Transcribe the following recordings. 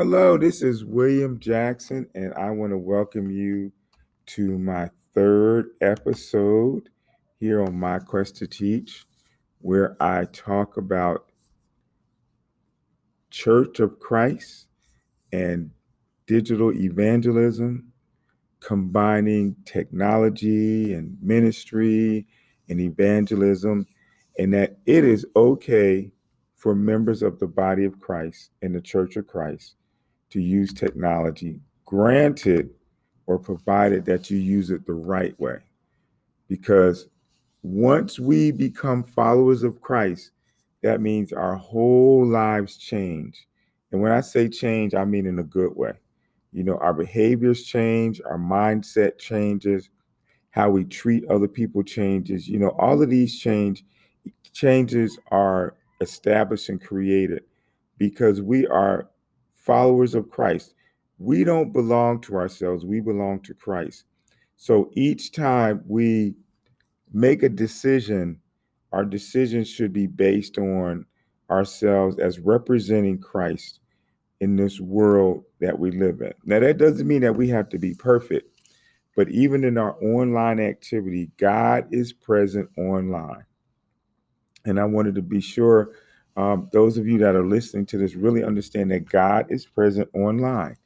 Hello, this is William Jackson, and I want to welcome you to my third episode here on My Quest to Teach, where I talk about Church of Christ and digital evangelism, combining technology and ministry and evangelism, and that it is okay for members of the body of Christ in the Church of Christ to use technology, granted or provided that you use it the right way. Because once we become followers of Christ, that means our whole lives change. And when I say change, I mean in a good way. You know, our behaviors change, our mindset changes, how we treat other people changes. You know, all of these change changes are established and created because we are followers of Christ. We don't belong to ourselves, we belong to Christ. So each time we make a decision, our decision should be based on ourselves as representing Christ in this world that we live in. Now, that doesn't mean that we have to be perfect, but even in our online activity, God is present online. And I wanted to be sure um, those of you that are listening to this really understand that God is present online.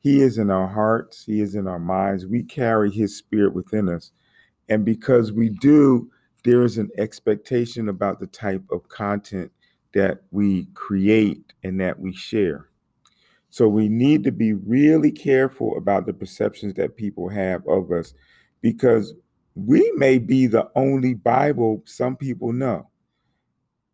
He is in our hearts, He is in our minds. We carry His Spirit within us. And because we do, there is an expectation about the type of content that we create and that we share. So we need to be really careful about the perceptions that people have of us because we may be the only Bible some people know.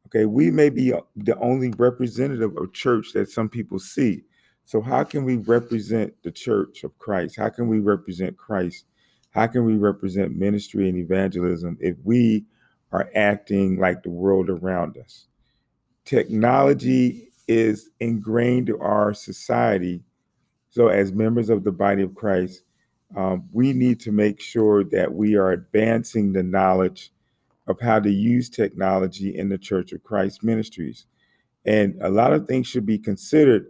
Okay, we may be uh, the only representative of church that some people see. So, how can we represent the church of Christ? How can we represent Christ? How can we represent ministry and evangelism if we are acting like the world around us? Technology is ingrained to our society. So, as members of the body of Christ, um, we need to make sure that we are advancing the knowledge of how to use technology in the Church of Christ ministries. And a lot of things should be considered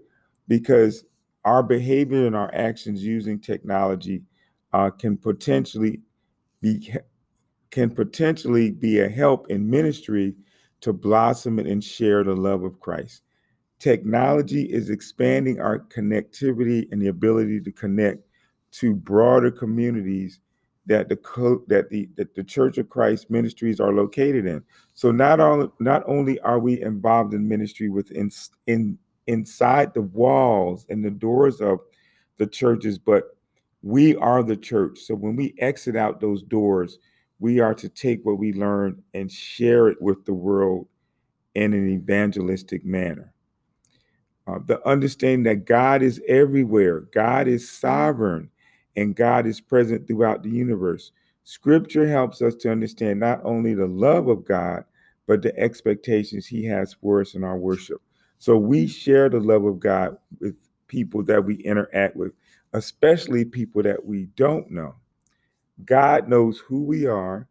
because our behavior and our actions using technology uh, can potentially be can potentially be a help in ministry to blossom and share the love of Christ. Technology is expanding our connectivity and the ability to connect to broader communities that the co- that the that the Church of Christ ministries are located in. So not all not only are we involved in ministry within in inside the walls and the doors of the churches, but we are the church. So when we exit out those doors, we are to take what we learn and share it with the world in an evangelistic manner. Uh, the understanding that God is everywhere, God is sovereign, and God is present throughout the universe. Scripture helps us to understand not only the love of God, but the expectations He has for us in our worship. So we share the love of God with people that we interact with, especially people that we don't know. God knows who we are,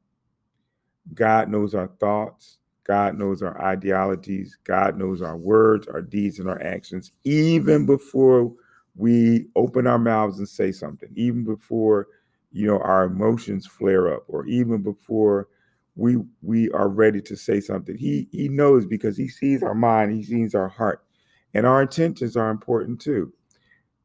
God knows our thoughts, God knows our ideologies, God knows our words, our deeds, and our actions, even before we open our mouths and say something even before you know our emotions flare up or even before we we are ready to say something. He he knows because he sees our mind he sees our heart and our intentions are important too.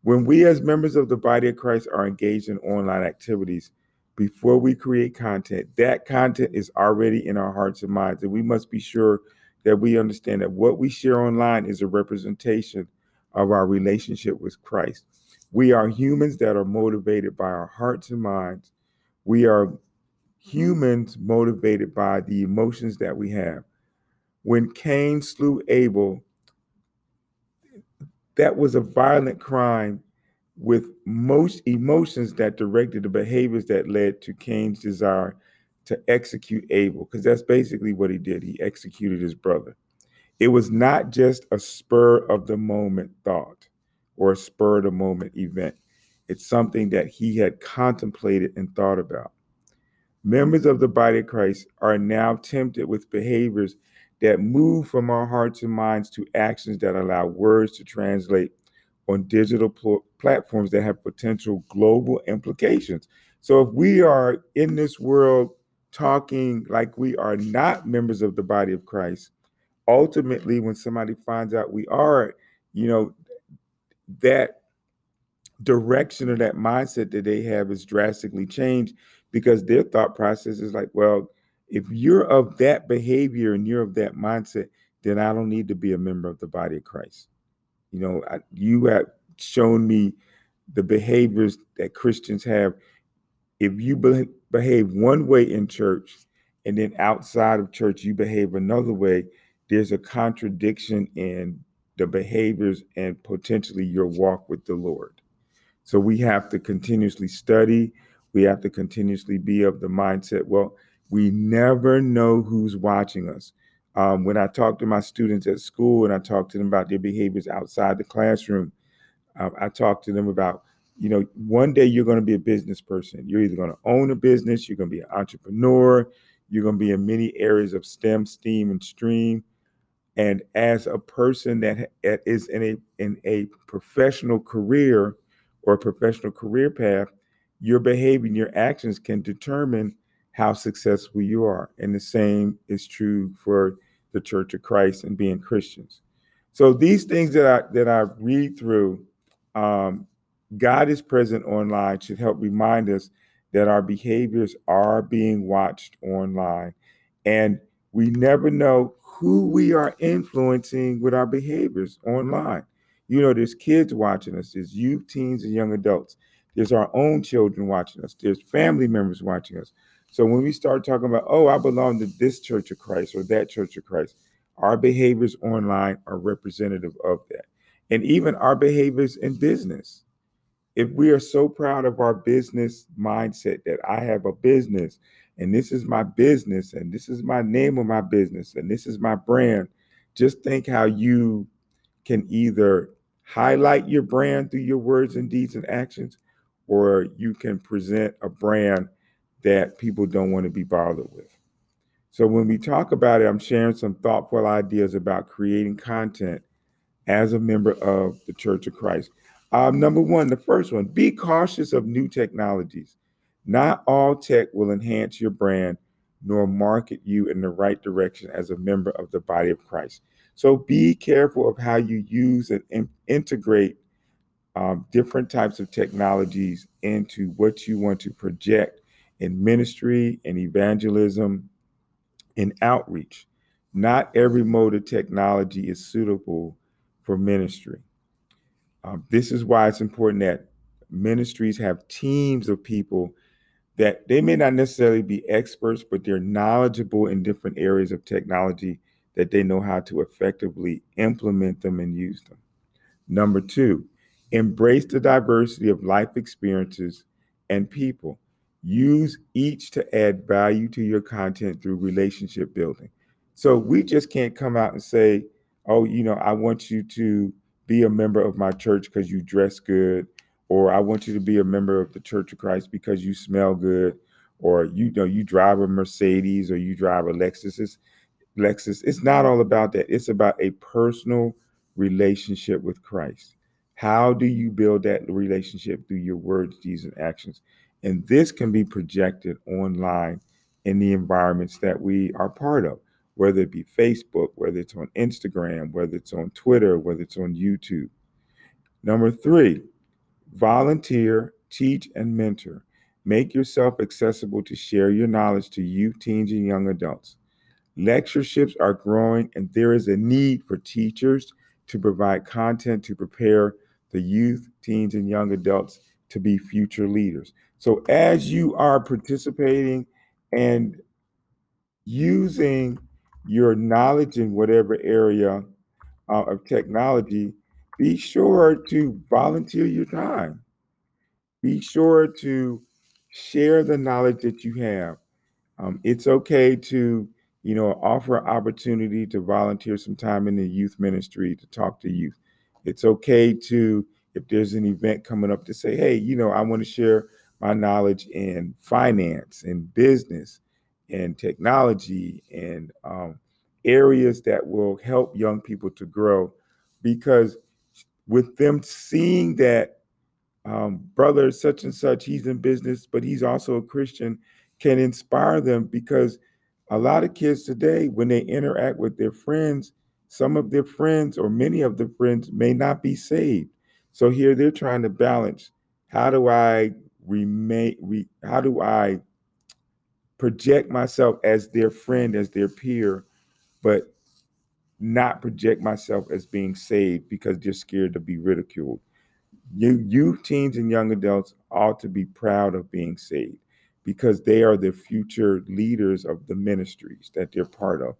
When we as members of the body of christ are engaged in online activities before we create content that content is already in our hearts and minds and we must be sure that we understand that what we share online is a representation of our relationship with Christ. We are humans that are motivated by our hearts and minds. We are humans motivated by the emotions that we have. When Cain slew Abel, that was a violent crime with most emotions that directed the behaviors that led to Cain's desire to execute Abel, because that's basically what he did. He executed his brother. It was not just a spur of the moment thought or a spur of the moment event. It's something that he had contemplated and thought about. Members of the body of Christ are now tempted with behaviors that move from our hearts and minds to actions that allow words to translate on digital pl- platforms that have potential global implications. So if we are in this world talking like we are not members of the body of Christ, ultimately when somebody finds out we are, you know, that direction or that mindset that they have is drastically changed because their thought process is like, well, if you're of that behavior and you're of that mindset, then I don't need to be a member of the body of Christ. You know, I, you have shown me the behaviors that Christians have. If you be- behave one way in church and then outside of church you behave another way, there's a contradiction in the behaviors and potentially your walk with the Lord. So we have to continuously study. We have to continuously be of the mindset, well, we never know who's watching us. Um, when I talk to my students at school and I talk to them about their behaviors outside the classroom, uh, I talk to them about, you know, one day you're going to be a business person. You're either going to own a business, you're going to be an entrepreneur, you're going to be in many areas of STEM, STEAM, and STREAM. And as a person that is in a in a professional career or a professional career path, your behavior and your actions can determine how successful you are. And the same is true for the Church of Christ and being Christians. So these things that I that I read through, um, God is present online should help remind us that our behaviors are being watched online, and we never know who we are influencing with our behaviors online. You know, there's kids watching us, there's youth, teens, and young adults. There's our own children watching us. There's family members watching us. So when we start talking about, oh, I belong to this Church of Christ or that Church of Christ, our behaviors online are representative of that. And even our behaviors in business. If we are so proud of our business mindset that I have a business and this is my business and this is my name of my business and this is my brand, just think how you can either highlight your brand through your words and deeds and actions, or you can present a brand that people don't want to be bothered with. So when we talk about it, I'm sharing some thoughtful ideas about creating content as a member of the Church of Christ. Um, number one, the first one, be cautious of new technologies. Not all tech will enhance your brand nor market you in the right direction as a member of the body of Christ. So be careful of how you use and in- integrate um, different types of technologies into what you want to project in ministry and evangelism and outreach. Not every mode of technology is suitable for ministry. Um, this is why it's important that ministries have teams of people that they may not necessarily be experts, but they're knowledgeable in different areas of technology that they know how to effectively implement them and use them. Number two, embrace the diversity of life experiences and people. Use each to add value to your content through relationship building. So we just can't come out and say, oh, you know, I want you to be a member of my church because you dress good, or I want you to be a member of the Church of Christ because you smell good, or you know, you drive a Mercedes or you drive a Lexus. Lexus. It's not all about that. It's about a personal relationship with Christ. How do you build that relationship through your words, deeds, and actions? And this can be projected online in the environments that we are part of, whether it be Facebook, whether it's on Instagram, whether it's on Twitter, whether it's on YouTube. Number three, volunteer, teach, and mentor. Make yourself accessible to share your knowledge to youth, teens, and young adults. Lectureships are growing, and there is a need for teachers to provide content to prepare the youth, teens, and young adults to be future leaders. So, as you are participating and using your knowledge in whatever area uh, of technology, be sure to volunteer your time. Be sure to share the knowledge that you have. Um, it's okay to you know, offer an opportunity to volunteer some time in the youth ministry to talk to youth. It's okay to, if there's an event coming up, to say, hey, you know, I want to share my knowledge in finance and business and technology and um, areas that will help young people to grow because with them seeing that um, brother such and such, he's in business, but he's also a Christian, can inspire them because a lot of kids today, when they interact with their friends, some of their friends or many of the friends may not be saved. So here they're trying to balance how do I remain, re, how do I project myself as their friend, as their peer, but not project myself as being saved because they're scared to be ridiculed. You, you teens and young adults ought to be proud of being saved because they are the future leaders of the ministries that they're part of.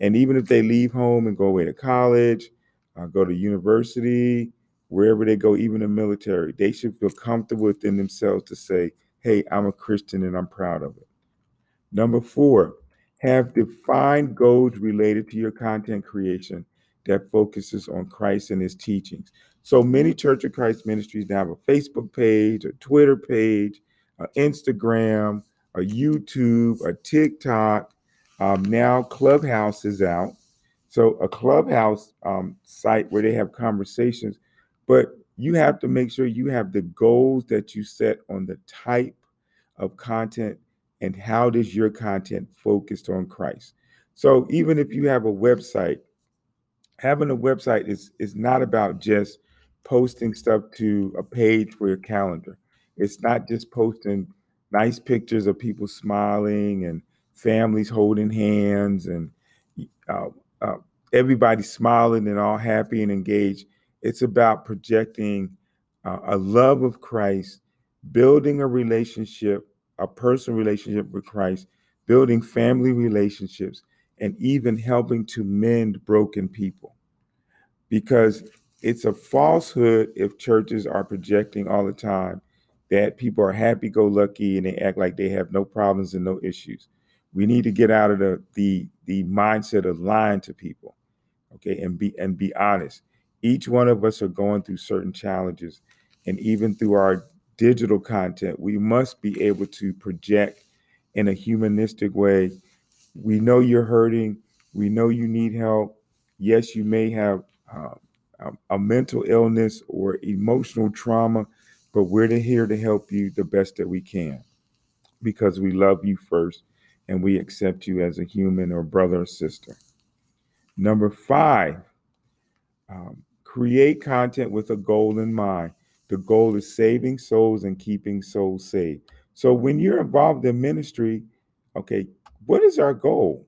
And even if they leave home and go away to college, uh, go to university, wherever they go, even the military, they should feel comfortable within themselves to say, hey, I'm a Christian and I'm proud of it. Number four, have defined goals related to your content creation that focuses on Christ and his teachings. So many Church of Christ ministries now have a Facebook page, a Twitter page, an Instagram, a YouTube, a TikTok. Um, now Clubhouse is out. So a Clubhouse um, site where they have conversations, but you have to make sure you have the goals that you set on the type of content and how does your content focused on Christ. So even if you have a website, having a website is is not about just posting stuff to a page for your calendar. It's not just posting nice pictures of people smiling and families holding hands and uh, uh, everybody smiling and all happy and engaged. It's about projecting uh, a love of Christ, building a relationship, a personal relationship with Christ, building family relationships, and even helping to mend broken people. Because it's a falsehood if churches are projecting all the time that people are happy go lucky and they act like they have no problems and no issues. We need to get out of the the the mindset of lying to people, okay, and be and be honest. Each one of us are going through certain challenges, and even through our digital content, we must be able to project in a humanistic way. We know you're hurting. We know you need help. Yes, you may have uh, a, mental illness or emotional trauma, but we're here to help you the best that we can because we love you first and we accept you as a human or brother or sister. Number five, um, create content with a goal in mind. The goal is saving souls and keeping souls saved. So when you're involved in ministry, okay, what is our goal?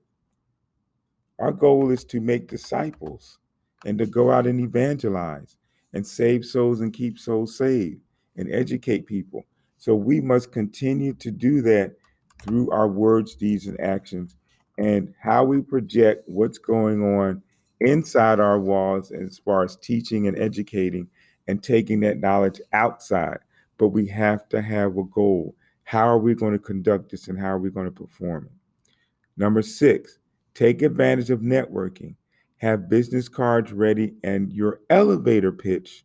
Our goal is to make disciples and to go out and evangelize and save souls and keep souls saved and educate people. So we must continue to do that through our words, deeds, and actions, and how we project what's going on inside our walls as far as teaching and educating and taking that knowledge outside. But we have to have a goal. How are we going to conduct this and how are we going to perform it? Number six, take advantage of networking. Have business cards ready and your elevator pitch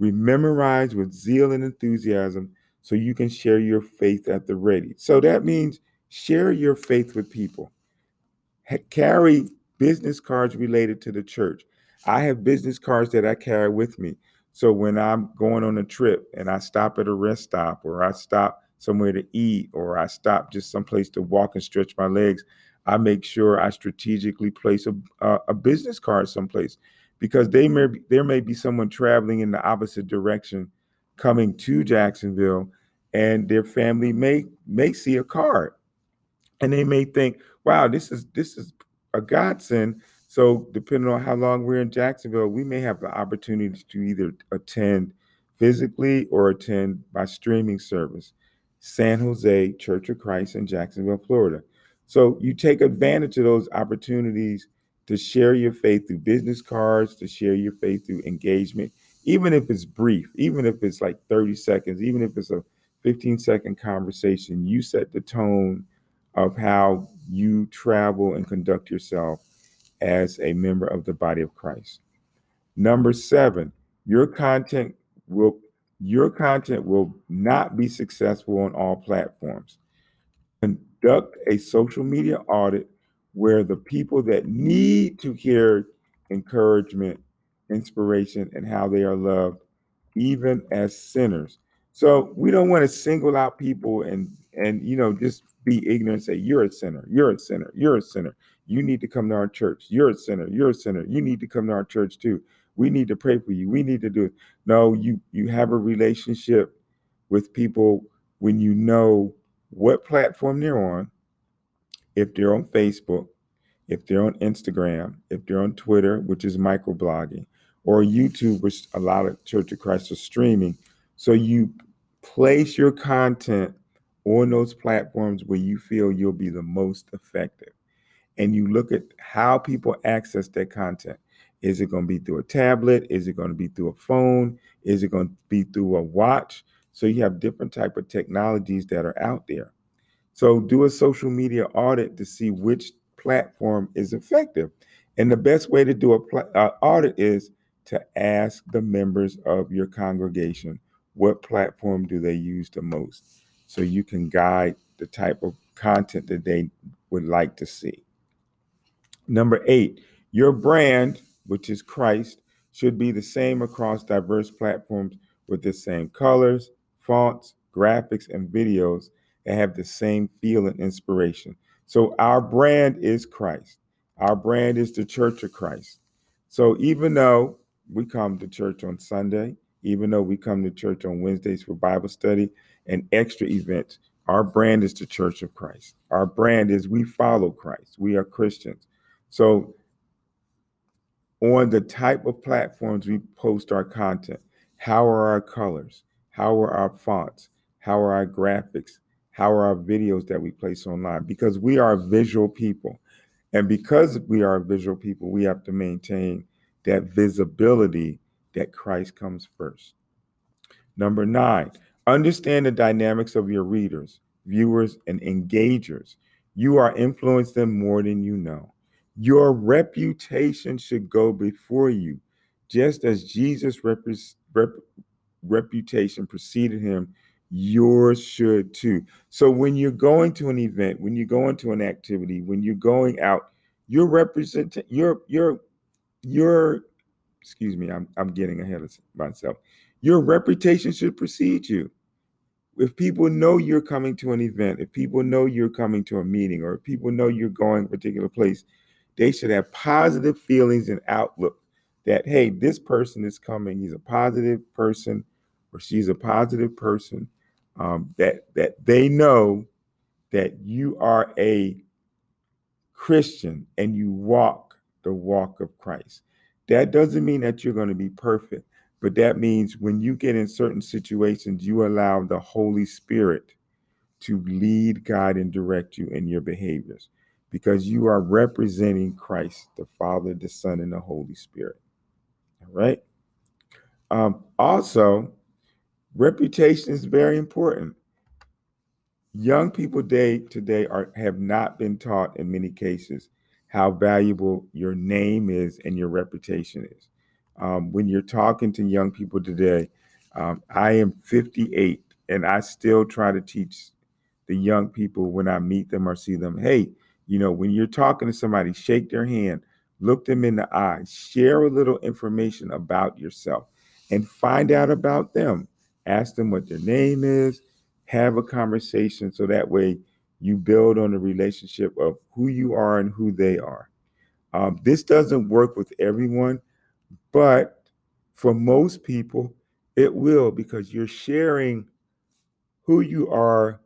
rememorize with zeal and enthusiasm so you can share your faith at the ready. So that means share your faith with people. carry business cards related to the church. I have business cards that I carry with me. So when I'm going on a trip and I stop at a rest stop or I stop somewhere to eat or I stop just someplace to walk and stretch my legs, I make sure I strategically place a, a, a business card someplace because they may be, there may be someone traveling in the opposite direction coming to Jacksonville and their family may may see a card. And they may think wow this is this is a godsend so depending on how long we're in Jacksonville we may have the opportunity to either attend physically or attend by streaming service San Jose Church of Christ in Jacksonville Florida. So you take advantage of those opportunities to share your faith through business cards, to share your faith through engagement, even if it's brief, even if it's like 30 seconds, even if it's a 15 second conversation, you set the tone of how you travel and conduct yourself as a member of the body of Christ. Number seven, your content will your content will not be successful on all platforms. Conduct a social media audit where the people that need to hear encouragement inspiration, and how they are loved, even as sinners. So we don't want to single out people and and you know just be ignorant say you're a sinner, you're a sinner, you're a sinner. You need to come to our church. You're a sinner, you're a sinner. You need to come to our church too. We need to pray for you. We need to do it. No, you you have a relationship with people when you know what platform they're on, if they're on Facebook, if they're on Instagram, if they're on Twitter, which is microblogging, or YouTube, which a lot of Church of Christ are streaming. So you place your content on those platforms where you feel you'll be the most effective. And you look at how people access that content. Is it going to be through a tablet? Is it going to be through a phone? Is it going to be through a watch? So you have different type of technologies that are out there. So do a social media audit to see which platform is effective. And the best way to do a pl- uh, audit is to ask the members of your congregation what platform do they use the most so you can guide the type of content that they would like to see. Number 8, your brand, which is Christ, should be the same across diverse platforms with the same colors, fonts, graphics, and videos that have the same feel and inspiration. So our brand is Christ. Our brand is the Church of Christ. So even though we come to church on Sunday, even though we come to church on Wednesdays for Bible study and extra events, our brand is the Church of Christ. Our brand is we follow Christ. We are Christians. So on the type of platforms we post our content, how are our colors? How are our fonts? How are our graphics? How are our videos that we place online? Because we are visual people. And because we are visual people, we have to maintain that visibility that Christ comes first. Number nine, understand the dynamics of your readers, viewers, and engagers. You are influencing them more than you know. Your reputation should go before you, just as Jesus' rep- rep- reputation preceded him yours should too. So when you're going to an event, when you're going to an activity, when you're going out, your represent your your your excuse me, I'm I'm getting ahead of myself. Your reputation should precede you. If people know you're coming to an event, if people know you're coming to a meeting, or if people know you're going a particular place, they should have positive feelings and outlook that hey, this person is coming. He's a positive person, or she's a positive person um, that that they know that you are a Christian and you walk the walk of Christ. That doesn't mean that you're going to be perfect, but that means when you get in certain situations, you allow the Holy Spirit to lead, guide, and direct you in your behaviors because you are representing Christ, the Father, the Son, and the Holy Spirit. All right. Um, also, Reputation is very important. Young people today today are have not been taught in many cases how valuable your name is and your reputation is. Um, when you're talking to young people today, um, I am 58 and I still try to teach the young people when I meet them or see them, hey, you know, when you're talking to somebody, shake their hand, look them in the eye, share a little information about yourself, and find out about them ask them what their name is, have a conversation so that way you build on the relationship of who you are and who they are. Um, this doesn't work with everyone, but for most people, it will because you're sharing who you are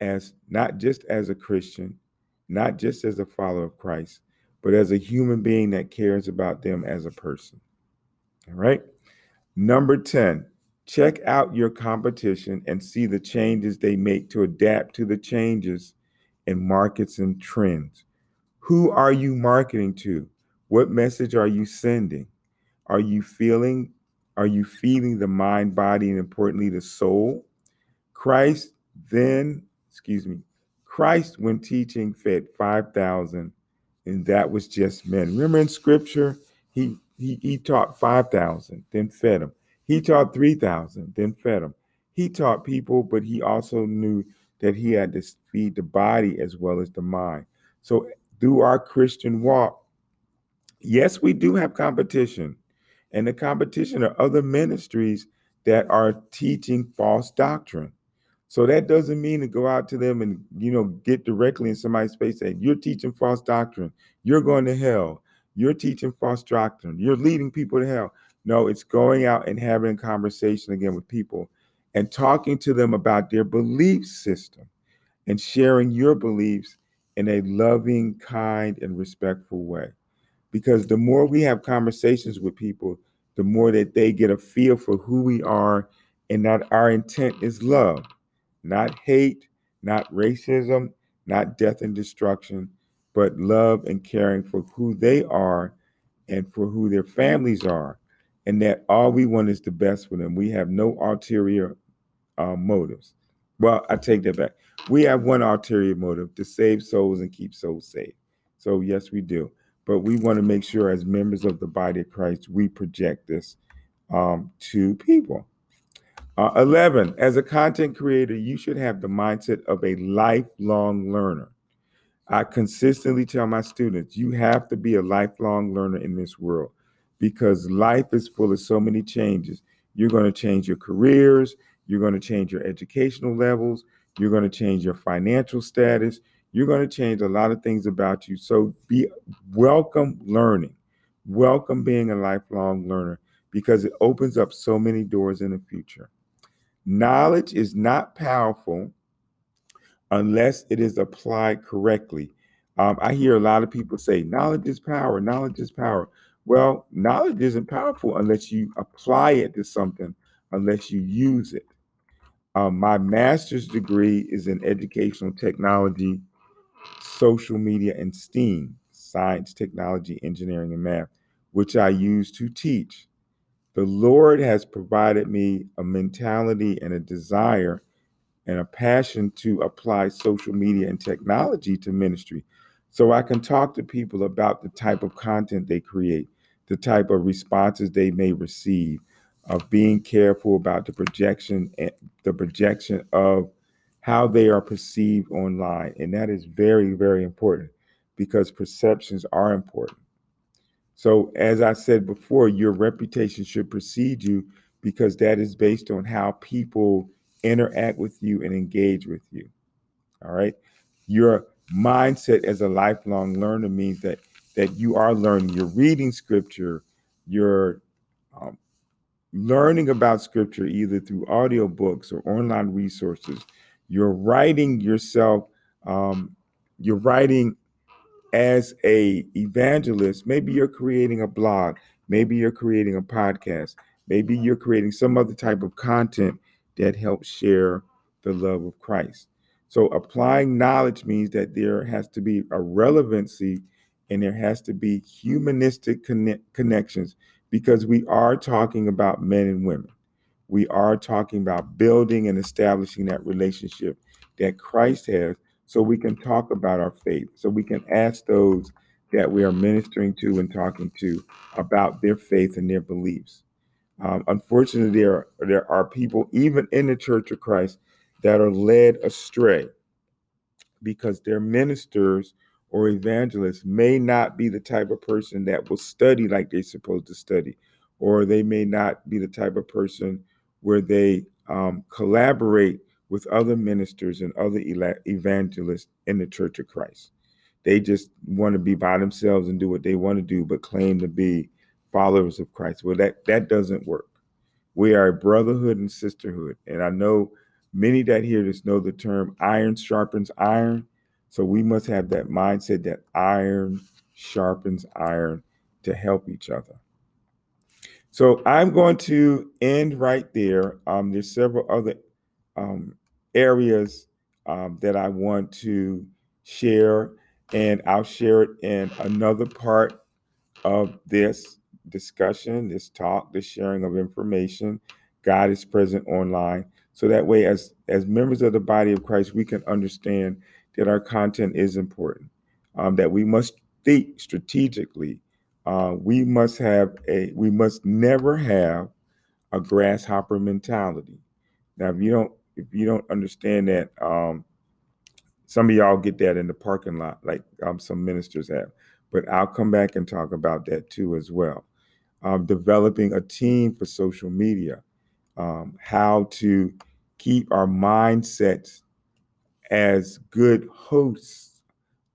as not just as a Christian, not just as a follower of Christ, but as a human being that cares about them as a person. All right. Number 10, Check out your competition and see the changes they make to adapt to the changes in markets and trends. Who are you marketing to? What message are you sending? Are you feeling are you feeding the mind, body, and importantly the soul? Christ then, excuse me, Christ when teaching fed 5,000 and that was just men. Remember in scripture, he he, he taught 5,000, then fed them. He taught 3,000, then fed them. He taught people, but he also knew that he had to feed the body as well as the mind. So, through our Christian walk, yes, we do have competition. And the competition are other ministries that are teaching false doctrine. So that doesn't mean to go out to them and you know get directly in somebody's face saying you're teaching false doctrine, you're going to hell, you're teaching false doctrine, you're leading people to hell. No, it's going out and having a conversation again with people and talking to them about their belief system and sharing your beliefs in a loving, kind, and respectful way. Because the more we have conversations with people, the more that they get a feel for who we are and that our intent is love, not hate, not racism, not death and destruction, but love and caring for who they are and for who their families are. And that all we want is the best for them. We have no ulterior uh, motives. Well, I take that back. We have one ulterior motive to save souls and keep souls safe. So, yes, we do. But we want to make sure, as members of the body of Christ, we project this um, to people. Uh, 11, as a content creator, you should have the mindset of a lifelong learner. I consistently tell my students, you have to be a lifelong learner in this world because life is full of so many changes. You're going to change your careers, you're going to change your educational levels. You're going to change your financial status. You're going to change a lot of things about you. So be welcome learning. Welcome being a lifelong learner because it opens up so many doors in the future. Knowledge is not powerful unless it is applied correctly. Um, I hear a lot of people say, knowledge is power, knowledge is power. Well, knowledge isn't powerful unless you apply it to something, unless you use it. Um, my master's degree is in educational technology, social media, and STEAM science, technology, engineering, and math, which I use to teach. The Lord has provided me a mentality and a desire and a passion to apply social media and technology to ministry. So I can talk to people about the type of content they create, the type of responses they may receive, of being careful about the projection eh, the projection of how they are perceived online and that is very very important because perceptions are important so as i said before your reputation should precede you because that is based on how people interact with you and engage with you. All right? Your mindset as a lifelong learner means that that you are learning. You're reading scripture. You're um, learning about scripture either through audiobooks or online resources. You're writing yourself, um, you're writing as a evangelist. Maybe you're creating a blog, maybe you're creating a podcast, maybe you're creating some other type of content that helps share the love of Christ. So applying knowledge means that there has to be a relevancy and there has to be humanistic connect- connections because we are talking about men and women. We are talking about building and establishing that relationship that Christ has so we can talk about our faith, so we can ask those that we are ministering to and talking to about their faith and their beliefs. Um, unfortunately, there are, there are people, even in the Church of Christ, that are led astray because their ministers or evangelists may not be the type of person that will study like they're supposed to study, or they may not be the type of person where they um, collaborate with other ministers and other evangelists in the Church of Christ. They just want to be by themselves and do what they want to do, but claim to be followers of Christ. Well, that that doesn't work. We are a brotherhood and sisterhood, and I know many that hear this know the term "iron sharpens iron." So we must have that mindset that iron sharpens iron to help each other. So I'm going to end right there. Um, there's several other um, areas um, that I want to share, and I'll share it in another part of this discussion, this talk, this sharing of information. God is present online. So that way, as as members of the body of Christ, we can understand that our content is important, um, that we must think strategically. Uh, we must have a, we must never have a grasshopper mentality. Now, if you don't, if you don't understand that, um, some of y'all get that in the parking lot, like um, some ministers have. But I'll come back and talk about that too as well. um, developing a team for social media, um, how to keep our mindsets as good hosts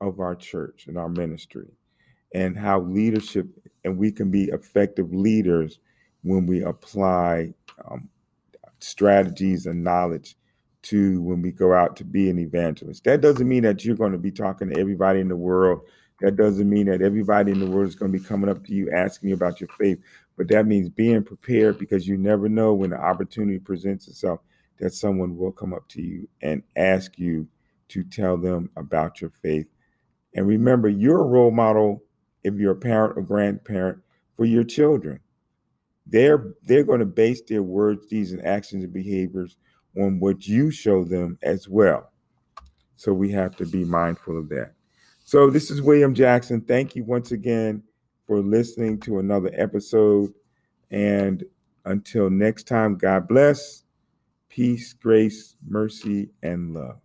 of our church and our ministry, and how leadership and we can be effective leaders when we apply um, strategies and knowledge to when we go out to be an evangelist. That doesn't mean that you're going to be talking to everybody in the world. That doesn't mean that everybody in the world is going to be coming up to you asking you about your faith. But that means being prepared because you never know when the opportunity presents itself that someone will come up to you and ask you to tell them about your faith. And remember, you're a role model if you're a parent or grandparent for your children. They're they're going to base their words, deeds, and actions and behaviors on what you show them as well. So we have to be mindful of that. So this is William Jackson. Thank you once again for listening to another episode. And until next time, God bless, peace, grace, mercy, and love.